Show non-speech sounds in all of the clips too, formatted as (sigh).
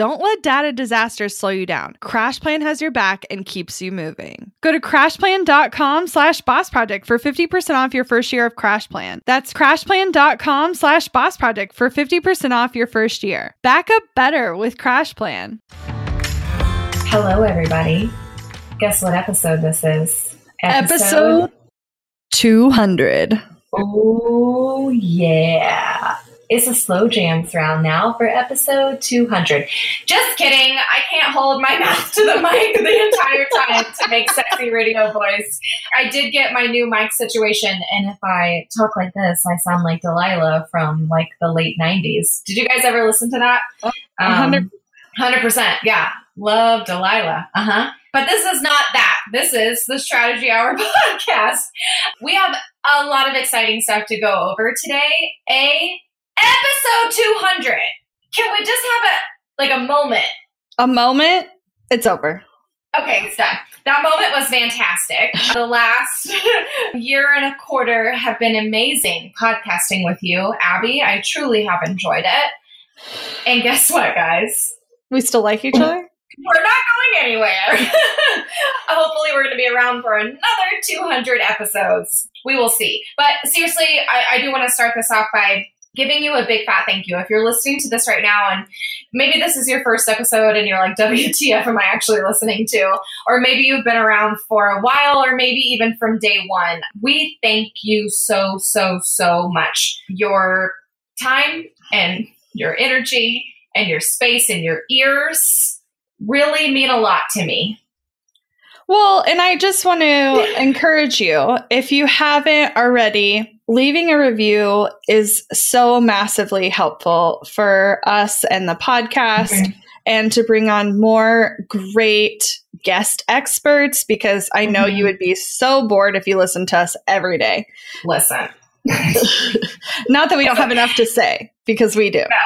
Don't let data disasters slow you down. CrashPlan has your back and keeps you moving. Go to crashplan.com slash boss project for 50% off your first year of CrashPlan. That's crashplan.com slash boss project for 50% off your first year. Back up better with CrashPlan. Hello, everybody. Guess what episode this is? Episode 200. Oh, yeah. It's a slow jams round now for episode 200. Just kidding. I can't hold my (laughs) mouth to the mic the entire time to make sexy radio voice. I did get my new mic situation, and if I talk like this, I sound like Delilah from like the late 90s. Did you guys ever listen to that? Um, 100%. Yeah. Love Delilah. Uh huh. But this is not that. This is the Strategy Hour (laughs) podcast. We have a lot of exciting stuff to go over today. A episode 200. Can we just have a like a moment? A moment, it's over. Okay, it's done. That moment was fantastic. The last (laughs) year and a quarter have been amazing podcasting with you, Abby. I truly have enjoyed it. And guess what, guys? We still like each other? We're not going anywhere. (laughs) Hopefully, we're going to be around for another 200 episodes. We will see. But seriously, I, I do want to start this off by giving you a big fat thank you. If you're listening to this right now and maybe this is your first episode and you're like, (laughs) WTF am I actually listening to? Or maybe you've been around for a while or maybe even from day one. We thank you so, so, so much. Your time and your energy and your space and your ears really mean a lot to me. Well, and I just want to (laughs) encourage you if you haven't already, leaving a review is so massively helpful for us and the podcast mm-hmm. and to bring on more great guest experts because I know mm-hmm. you would be so bored if you listened to us every day. Listen. (laughs) Not that we don't have enough to say because we do. No.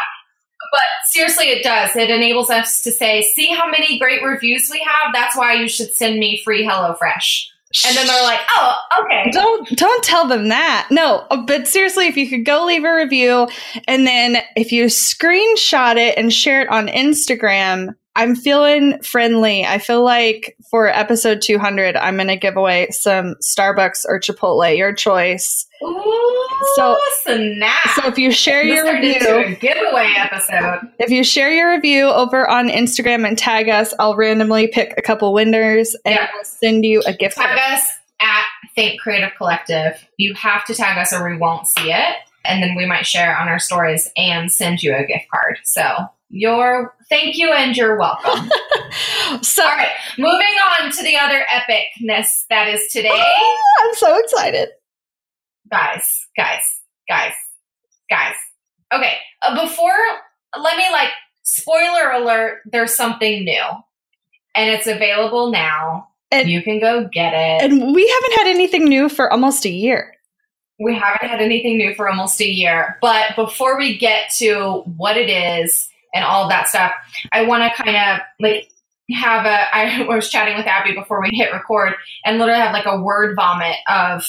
But seriously, it does. It enables us to say, see how many great reviews we have? That's why you should send me free HelloFresh. And then they're like, "Oh, okay." Don't don't tell them that. No, uh, but seriously, if you could go leave a review and then if you screenshot it and share it on Instagram, I'm feeling friendly. I feel like for episode 200, I'm going to give away some Starbucks or Chipotle, your choice. Ooh, so, snap. so if you share this your review, giveaway episode. If you share your review over on Instagram and tag us, I'll randomly pick a couple winners and yeah. we'll send you a gift. Tag card. us at Think Creative Collective. You have to tag us or we won't see it. And then we might share on our stories and send you a gift card. So you're thank you and you're welcome. (laughs) so, all right, moving on to the other epicness that is today. Oh, I'm so excited, guys, guys, guys, guys. Okay, uh, before let me like spoiler alert. There's something new, and it's available now. And you can go get it. And we haven't had anything new for almost a year we haven't had anything new for almost a year. But before we get to what it is and all of that stuff. I want to kind of like have a, (laughs) I was chatting with Abby before we hit record and literally have like a word vomit of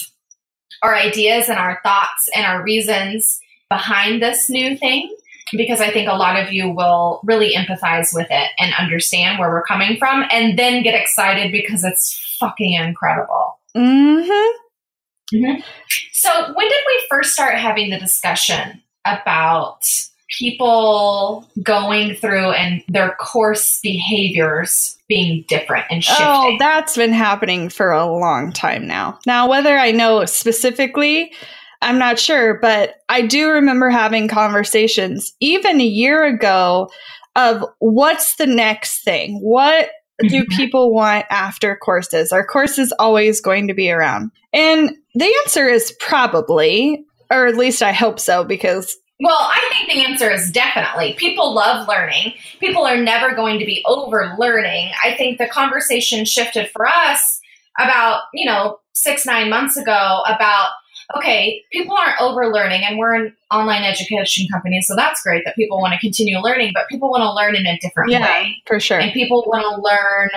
our ideas and our thoughts and our reasons behind this new thing because I think a lot of you will really empathize with it and understand where we're coming from and then get excited because it's fucking incredible. Mm-hmm. Mm-hmm. So, when did we first start having the discussion about people going through and their course behaviors being different and shifting? Oh, that's been happening for a long time now. Now, whether I know specifically, I'm not sure, but I do remember having conversations even a year ago of what's the next thing? What do Mhm. people want after courses? Are courses always going to be around? And the answer is probably, or at least I hope so, because Well, I think the answer is definitely. People love learning. People are never going to be over learning. I think the conversation shifted for us about, you know, six, nine months ago about, okay, people aren't over learning and we're an online education company. So that's great that people want to continue learning, but people want to learn in a different yeah, way. for sure. And people want to learn,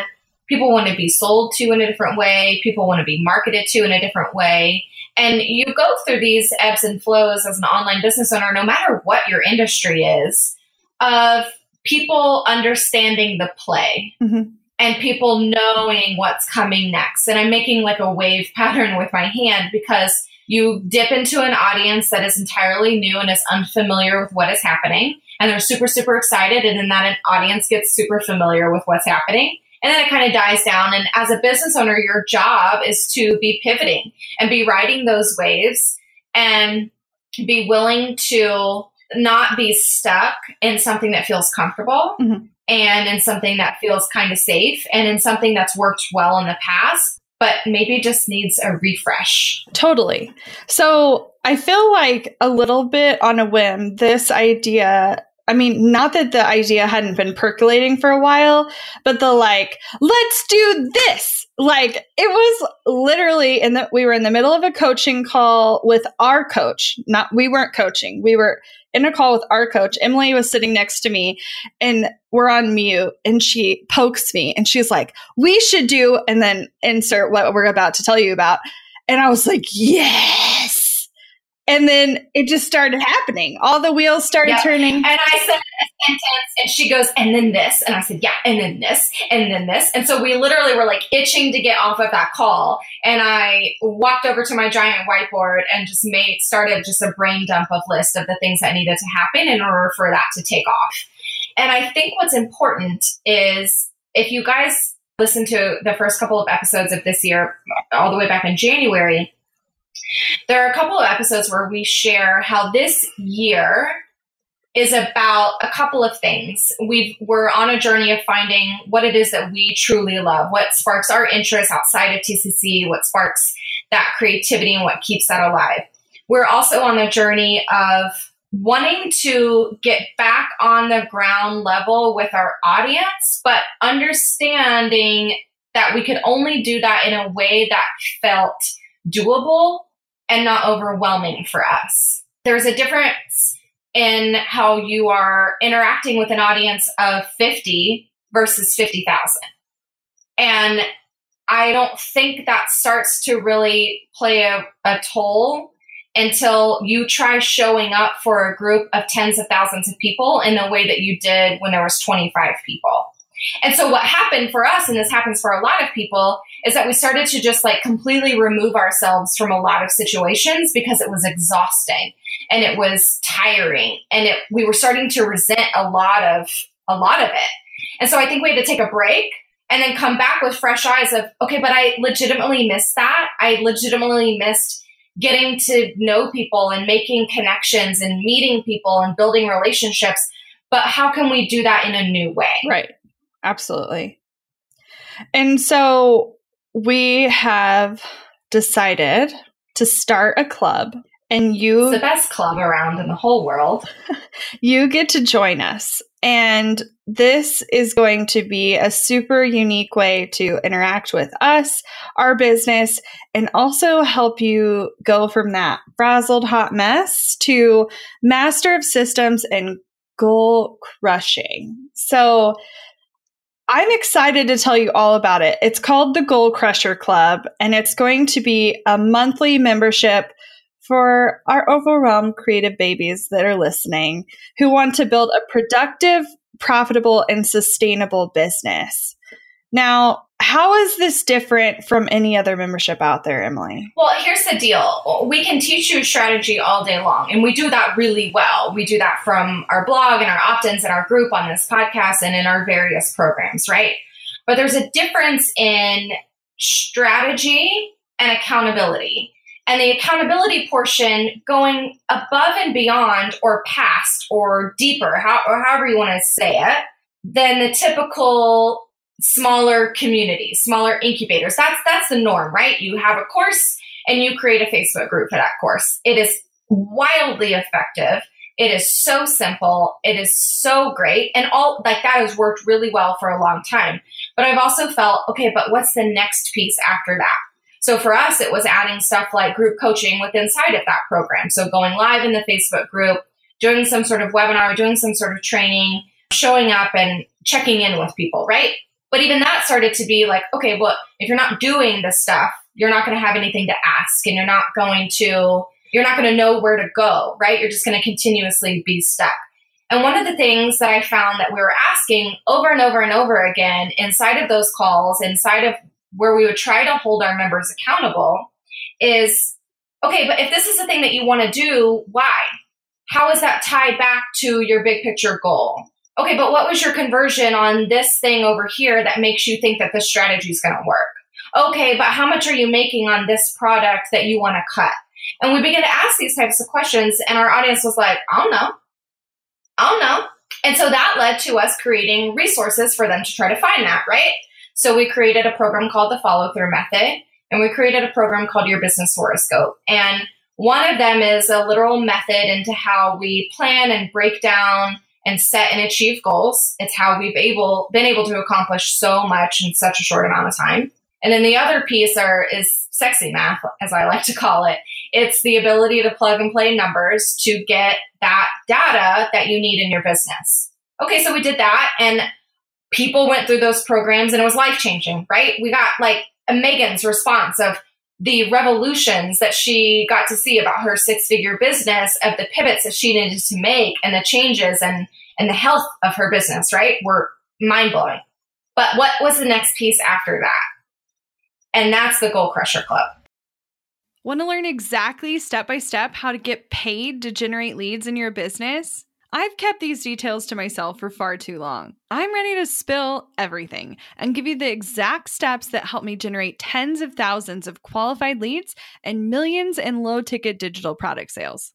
people want to be sold to in a different way. People want to be marketed to in a different way. And you go through these ebbs and flows as an online business owner, no matter what your industry is, of people understanding the play Mhm. and people knowing what's coming next. And I'm making like a wave (laughs) pattern with my hand because you dip into an audience that is entirely new and is unfamiliar with what is happening. And they're super, super excited. And then that audience gets super familiar with what's happening. And then it kind of dies down. And as a business owner, your job is to be pivoting and be riding those waves and be willing to not be stuck in something that feels comfortable Mhm. and in something that feels kind of safe and in something that's worked well in the past, but maybe just needs a refresh. Totally. So I feel like a little bit on a whim, this idea. I mean, not that the idea hadn't been percolating for a while, but the like, let's do this. Like it was literally in the we were in the middle of a coaching call with our coach. Not we weren't coaching. We were in a call with our coach. Emily was sitting next to me and we're on mute and she pokes me and she's like, "We should do," and then insert what we're about to tell you about. And I was like, "Yes." And then it just started happening. All the wheels started Yep. turning. And I said a sentence, and she goes, and then this. And I said, yeah, and then this, and then this. And so we literally were like itching to get off of that call. And I walked over to my giant whiteboard and just made, started just a brain dump of list of the things that needed to happen in order for that to take off. And I think what's important is if you guys listen to the first couple of episodes of this year, all the way back in January, there are a couple of episodes where we share how this year is about a couple of things. We've, we're on a journey of finding what it is that we truly love, what sparks our interest outside of TCC, what sparks that creativity and what keeps that alive. We're also on a journey of wanting to get back on the ground level with our audience, but understanding that we could only do that in a way that felt doable and not overwhelming for us. There's a difference in how you are interacting with an audience of 50 versus 50,000. And I don't think that starts to really play a, a toll until you try showing up for a group of tens of thousands of people in the way that you did when there was 25 people. And so what happened for us, and this happens for a lot of people, is that we started to just like completely remove ourselves from a lot of situations because it was exhausting and it was tiring and it, we were starting to resent a lot of a lot of it. And so I think we had to take a break and then come back with fresh eyes of okay, but I legitimately missed that. I legitimately missed getting to know people and making connections and meeting people and building relationships. But how can we do that in a new way? Right. Absolutely. And so we have decided to start a club and It's you the best club around in the whole world. (laughs) you get to join us. And this is going to be a super unique way to interact with us, our business, and also help you go from that frazzled hot mess to master of systems and goal crushing. So I'm excited to tell you all about it. It's called the Goal Crusher Club, and it's going to be a monthly membership for our overwhelmed creative babies that are listening who want to build a productive, profitable, and sustainable business. Now, how is this different from any other membership out there, Emily? Well, here's the deal. We can teach you strategy all day long, and we do that really well. We do that from our blog and our opt ins and our group on this podcast and in our various programs, right? But there's a difference in strategy and accountability. And the accountability portion going above and beyond or past or deeper, how, or however you want to say it, than the typical smaller communities, smaller incubators. That's that's the norm, right? You have a course and you create a Facebook group for that course. It is wildly effective. It is so simple. It is so great. And all like that has worked really well for a long time. But I've also felt, okay, but what's the next piece after that? So for us, it was adding stuff like group coaching within inside of that program. So going live in the Facebook group, doing some sort of webinar, doing some sort of training, showing up and checking in with people, right? But even that started to be like, okay, well, if you're not doing this stuff, you're not going to have anything to ask and you're not going to, you're not going to know where to go, right? You're just going to continuously be stuck. And one of the things that I found that we were asking over and over and over again inside of those calls, inside of where we would try to hold our members accountable is okay, but if this is the thing that you want to do, why? How is that tied back to your big picture goal? Okay, but what was your conversion on this thing over here that makes you think that this strategy is going to work? Okay, but how much are you making on this product that you want to cut? And we began to ask these types of questions, and our audience was like, I don't know. I don't know. And so that led to us creating resources for them to try to find that, right? So we created a program called the follow through method, and we created a program called your business horoscope. And one of them is a literal method into how we plan and break down and set and achieve goals. It's how we've able been able to accomplish so much in such a short amount of time. And then the other piece are is sexy math, as I like to call it. It's the ability to plug and play numbers to get that data that you need in your business. Okay, so we did that and people went through those programs and it was life changing, right? We got like Megan's response of the revolutions that she got to see about her six figure business of the pivots that she needed to make and the changes and and the health of her business right were mind blowing but what was the next piece after that and that's the goal crusher club want to learn exactly step by step how to get paid to generate leads in your business I've kept these details to myself for far too long. I'm ready to spill everything and give you the exact steps that help me generate tens of thousands of qualified leads and millions in low ticket digital product sales.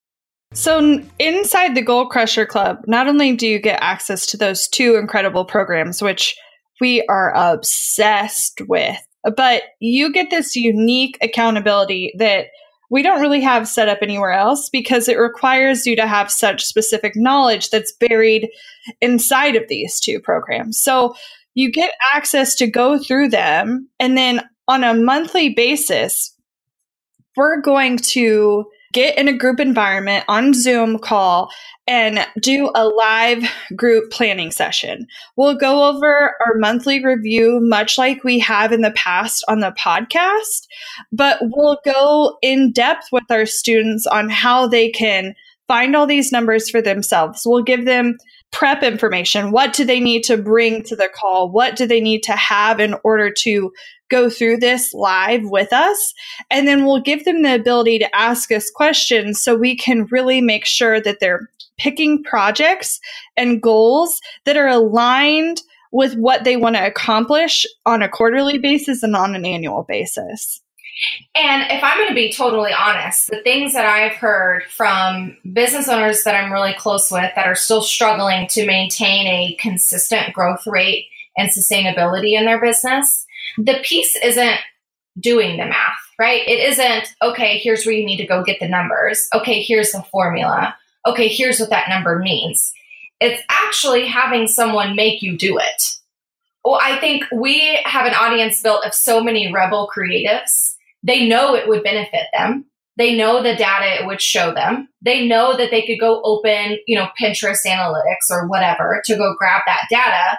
So, inside the Goal Crusher Club, not only do you get access to those two incredible programs, which we are obsessed with, but you get this unique accountability that we don't really have set up anywhere else because it requires you to have such specific knowledge that's buried inside of these two programs. So, you get access to go through them, and then on a monthly basis, we're going to get in a group environment on Zoom call and do a live group planning session. We'll go over our monthly review, much like we have in the past on the podcast, but we'll go in depth with our students on how they can find all these numbers for themselves. We'll give them prep information. What do they need to bring to the call? What do they need to have in order to go through this live with us. And then we'll give them the ability to ask us questions so we can really make sure that they're picking projects and goals that are aligned with what they want to accomplish on a quarterly basis and on an annual basis. And if I'm going to be totally honest, the things that I've heard from business owners that I'm really close with that are still struggling to maintain a consistent growth rate and sustainability in their business the piece isn't doing the math, right? It isn't, okay, here's where you need to go get the numbers. Okay, here's the formula. Okay, here's what that number means. It's actually having someone make you do it. Well, I think we have an audience built of so many rebel creatives. They know it would benefit them. They know the data it would show them. They know that they could go open, you know, Pinterest analytics or whatever to go grab that data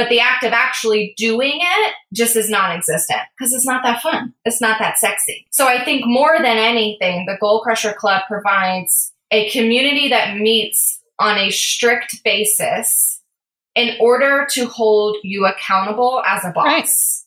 but the act of actually doing it just is non existent because it's not that fun. It's not that sexy. So I think more than anything, the Goal Crusher Club provides a community that meets on a strict basis in order to hold you accountable as a boss.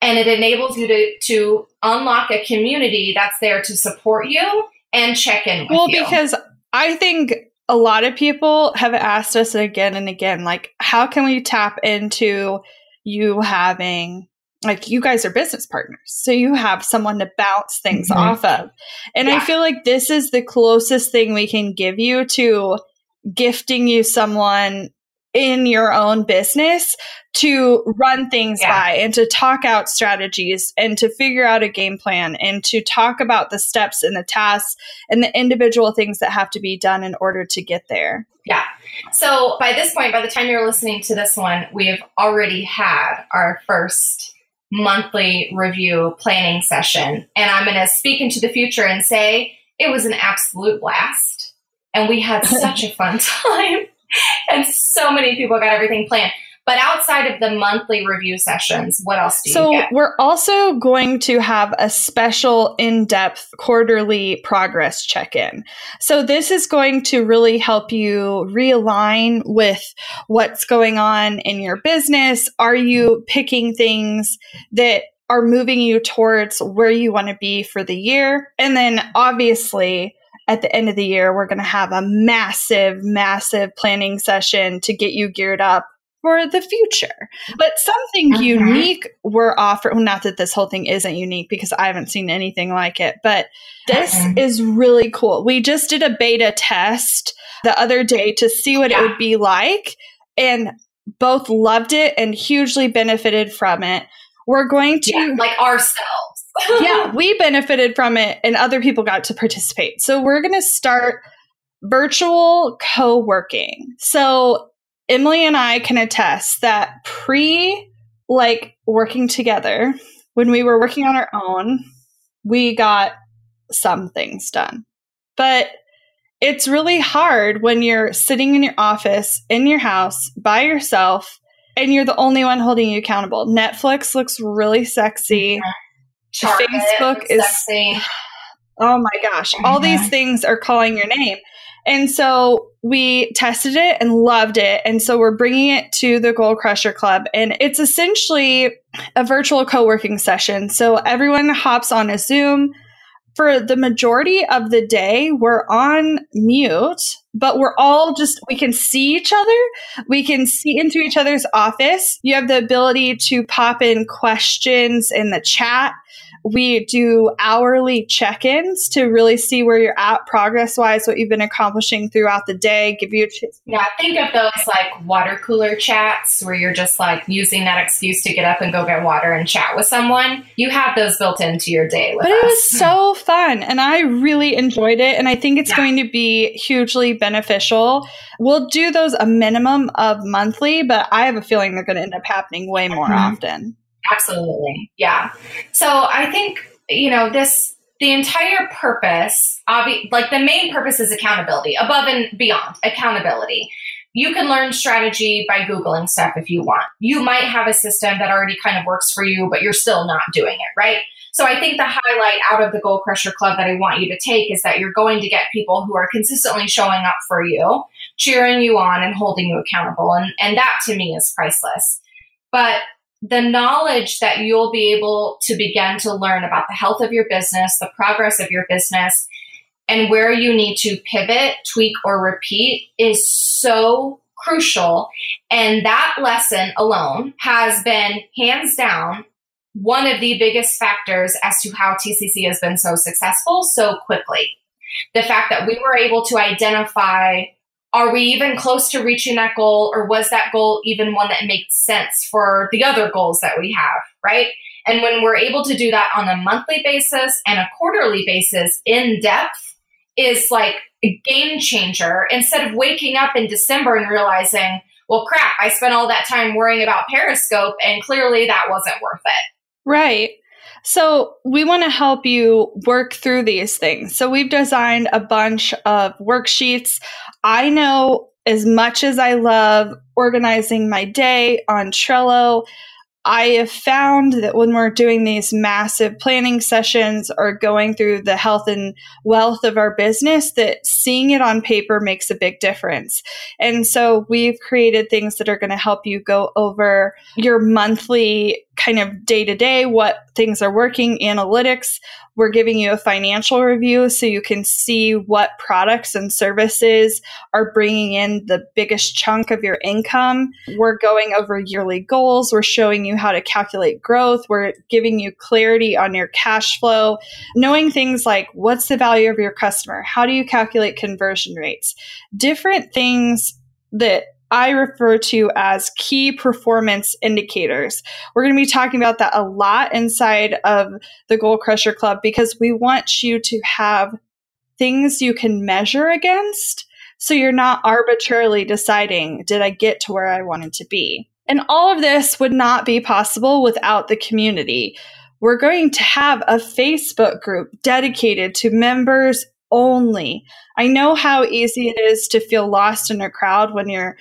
Right. And it enables you to, to unlock a community that's there to support you and check in well, you. Well, because I think a lot of people have asked us again and again, like, how can we tap into you having like you guys are business partners so you have someone to bounce things mm-hmm. off of and yeah. i feel like this is the closest thing we can give you to gifting you someone in your own business to run things yeah. by and to talk out strategies and to figure out a game plan and to talk about the steps and the tasks and the individual things that have to be done in order to get there. Yeah. So by this point, by the time you're listening to this one, we've already had our first monthly review planning session. And I'm going to speak into the future and say it was an absolute blast. And we had such a fun (laughs) time. (laughs) and so many people got everything planned. But outside of the monthly review sessions, what else do so you get? So, we're also going to have a special in-depth quarterly progress check-in. So this is going to really help you realign with what's going on in your business. Are you picking things that are moving you towards where you want to be for the year? And then obviously at the end of the year, we're going to have a massive, massive planning session to get you geared up for the future. But something uh-huh. unique we're offering, not that this whole thing isn't unique because I haven't seen anything like it, but this uh-huh. is really cool. We just did a beta test the other day to see what yeah. it would be like. And both loved it and hugely benefited from it. We're going to yeah, like ourselves. Yeah, (laughs) we benefited from it and other people got to participate. So we're going to start virtual co-working. So Emily and I can attest that pre like working together, when we were working on our own, we got some things done. But it's really hard when you're sitting in your office, in your house, by yourself, and you're the only one holding you accountable. Netflix looks really sexy. Mm-hmm. Facebook is sexy. Oh my gosh. Mm-hmm. All these things are calling your name. And so we tested it and loved it. And so we're bringing it to the Goal Crusher Club. And it's essentially a virtual co working session. So everyone hops on a Zoom for the majority of the day, we're on mute, but we're all just, we can see each other. We can see into each other's office. You have the ability to pop in questions in the chat. We do hourly check ins to really see where you're at progress wise, what you've been accomplishing throughout the day, give you a chance. Yeah, think of those like water cooler chats where you're just like using that excuse to get up and go get water and chat with someone. You have those built into your day. but it was so fun and I really enjoyed it. And I think it's yeah. going to be hugely beneficial. We'll do those a minimum of monthly, but I have a feeling they're going to end up happening way more mm-hmm. often. Absolutely. Yeah. So I think, you know, this, the entire purpose, obvi- like the main purpose is accountability, above and beyond accountability. You can learn strategy by Googling stuff if you want. You might have a system that already kind of works for you, but you're still not doing it, right? So I think the highlight out of the Goal Crusher Club that I want you to take is that you're going to get people who are consistently showing up for you, cheering you on, and holding you accountable. And, and that to me is priceless. But the knowledge that you'll be able to begin to learn about the health of your business, the progress of your business, and where you need to pivot, tweak, or repeat is so crucial. And that lesson alone has been hands down one of the biggest factors as to how TCC has been so successful so quickly. The fact that we were able to identify are we even close to reaching that goal or was that goal even one that makes sense for the other goals that we have right? And when we're able to do that on a monthly basis and a quarterly basis in depth is like a game changer. Instead of waking up in december and realizing well crap i spent all that time worrying about periscope and clearly that wasn't worth it. Right so, we want to help you work through these things. So, we've designed a bunch of worksheets. I know as much as I love organizing my day on Trello, I have found that when we're doing these massive planning sessions or going through the health and wealth of our business, that seeing it on paper makes a big difference. And so we've created things that are going to help you go over your monthly kind of day to day, what things are working, analytics, we're giving you a financial review so you can see what products and services are bringing in the biggest chunk of your income. We're going over yearly goals. We're showing you how to calculate growth. We're giving you clarity on your cash flow, knowing things like what's the value of your customer? How do you calculate conversion rates? Different things that I refer to as key performance indicators. We're going to be talking about that a lot inside of the Goal Crusher Club because we want you to have things you can measure against so you're not arbitrarily deciding, did I get to where I wanted to be? And all of this would not be possible without the community. We're going to have a Facebook group dedicated to members only. I know how easy it is to feel lost in a crowd when you're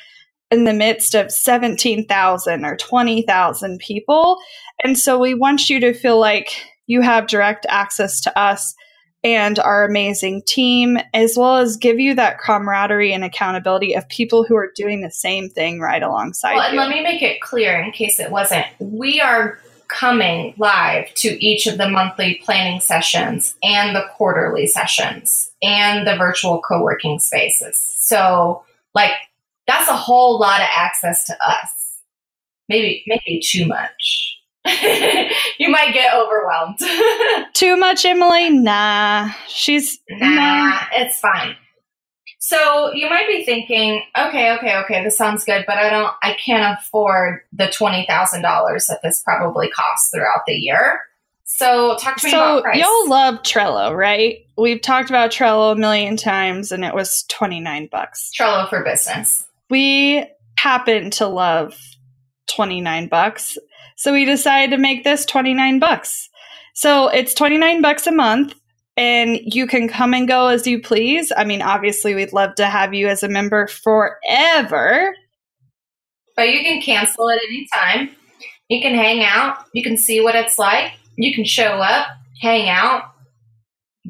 in the midst of 17,000 or 20,000 people. And so we want you to feel like you have direct access to us and our amazing team, as well as give you that camaraderie and accountability of people who are doing the same thing right alongside well, you. And let me make it clear in case it wasn't. We are coming live to each of the monthly planning sessions and the quarterly sessions and the virtual co working spaces. So, like, that's a whole lot of access to us. maybe maybe too much. (laughs) you might get overwhelmed. (laughs) Too much, Emily? Nah. She's nah, it's fine. So you might be thinking, okay, okay, okay, this sounds good, but I don't, I can't afford the twenty thousand dollars that this probably costs throughout the year. So talk to me so about price. y'all love Trello, right? We've talked about Trello a million times, and it was twenty nine bucks. Trello for business. We happen to love twenty nine bucks, so we decided to make this twenty nine bucks. So it's twenty nine bucks a month, and you can come and go as you please. I mean, obviously, we'd love to have you as a member forever. But you can cancel at any time. You can hang out. You can see what it's like. You can show up, hang out,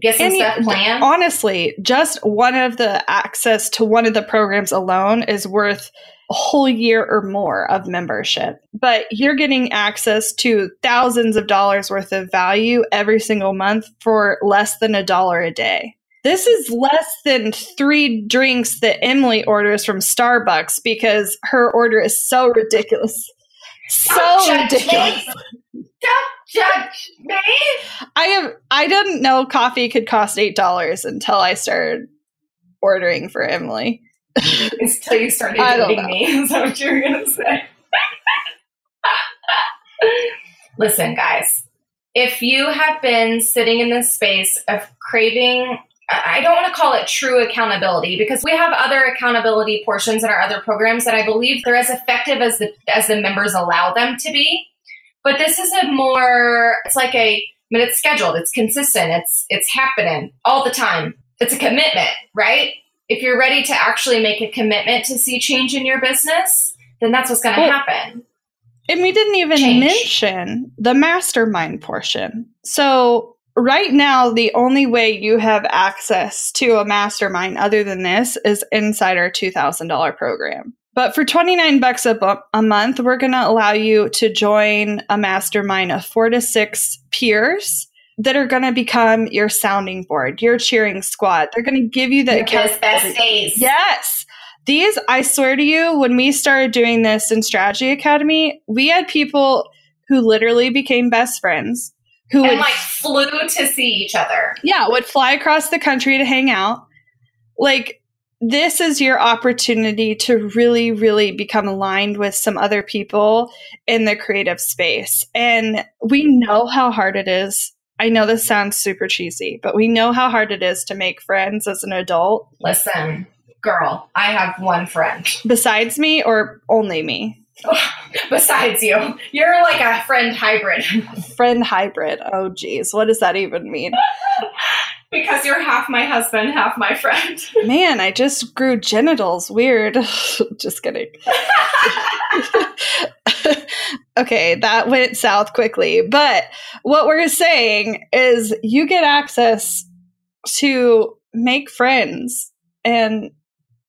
get some And stuff planned. Honestly, just one of the access to one of the programs alone is worth a whole year or more of membership. But you're getting access to thousands of dollars worth of value every single month for less than a dollar a day. This is less than three drinks that Emily orders from Starbucks because her order is so ridiculous. So ridiculous. Don't judge me. I have I didn't know coffee could cost eight dollars until I started ordering for Emily. (laughs) Until you started dating me. (laughs) Is that what you were going to say? (laughs) Listen, guys, if you have been sitting in this space of craving, I I don't want to call it true accountability because we have other accountability portions in our other programs that I believe they're as effective as the as the members allow them to be. But this is a more it's like a I mean it's scheduled, it's consistent, it's it's happening all the time. It's a commitment, right? If you're ready to actually make a commitment to see change in your business, then that's what's going to Well, happen. And we didn't even Change. mention the mastermind portion. So right now the only way you have access to a mastermind other than this is inside our $2000 program. But for 29 bucks a, bu- a month, we're going to allow you to join a mastermind of 4 to 6 peers that are going to become your sounding board, your cheering squad. They're going to give you the best days. Yes. These, I swear to you, when we started doing this in Strategy Academy, we had people who literally became best friends who And would, like flew to see each other. yeah, would fly across the country to hang out. Like, this is your opportunity to really, really become aligned with some other people in the creative space. And we know how hard it is. I know this sounds super cheesy, but we know how hard it is to make friends as an adult, Listen, girl, I have one friend besides me or only me. (laughs) besides you. You're like a friend hybrid friend hybrid. Oh, geez. What does that even mean? (laughs) because you're half my husband, half my friend. (laughs) Man, I just grew genitals. Weird. (laughs) just kidding. (laughs) okay, that went south quickly. But what we're saying is you get access to make friends, and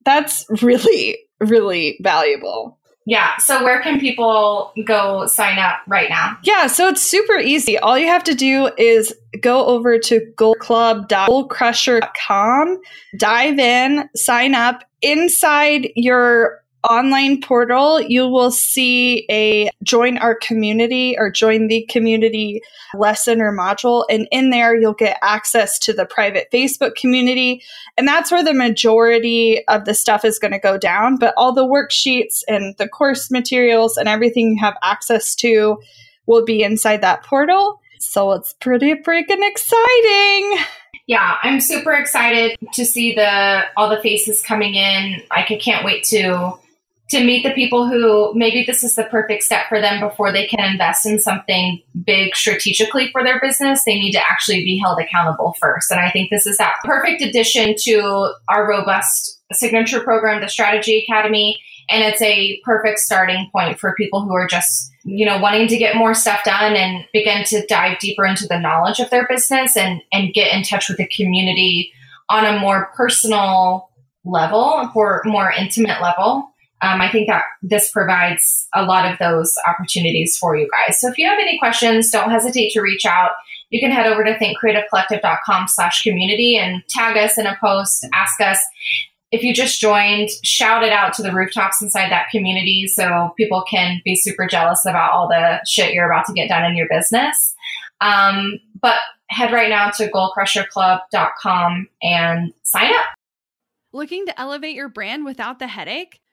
that's really, really valuable. Yeah. So where can people go sign up right now? Yeah, so it's super easy. All you have to do is go over to goalclub.goalcrusher.com, dive in, sign up. Inside your online portal, you will see a join our community or join the community lesson or module. And in there, you'll get access to the private Facebook community. And that's where the majority of the stuff is going to go down. But all the worksheets and the course materials and everything you have access to will be inside that portal. So it's pretty freaking exciting. Yeah, I'm super excited to see the all the faces coming in. I can't wait to to meet the people who maybe this is the perfect step for them before they can invest in something big strategically for their business. They need to actually be held accountable first. And I think this is that perfect addition to our robust signature program, the Strategy Academy. And it's a perfect starting point for people who are just, you know, wanting to get more stuff done and begin to dive deeper into the knowledge of their business and, and get in touch with the community on a more personal level, or more intimate level. Um, I think that this provides a lot of those opportunities for you guys. So if you have any questions, don't hesitate to reach out. You can head over to thinkcreativecollective.com slash community and tag us in a post, ask us. if you just joined, shout it out to the rooftops inside that community so people can be super jealous about all the shit you're about to get done in your business. Um, but head right now to goalcrusherclub.com and sign up. Looking to elevate your brand without the headache?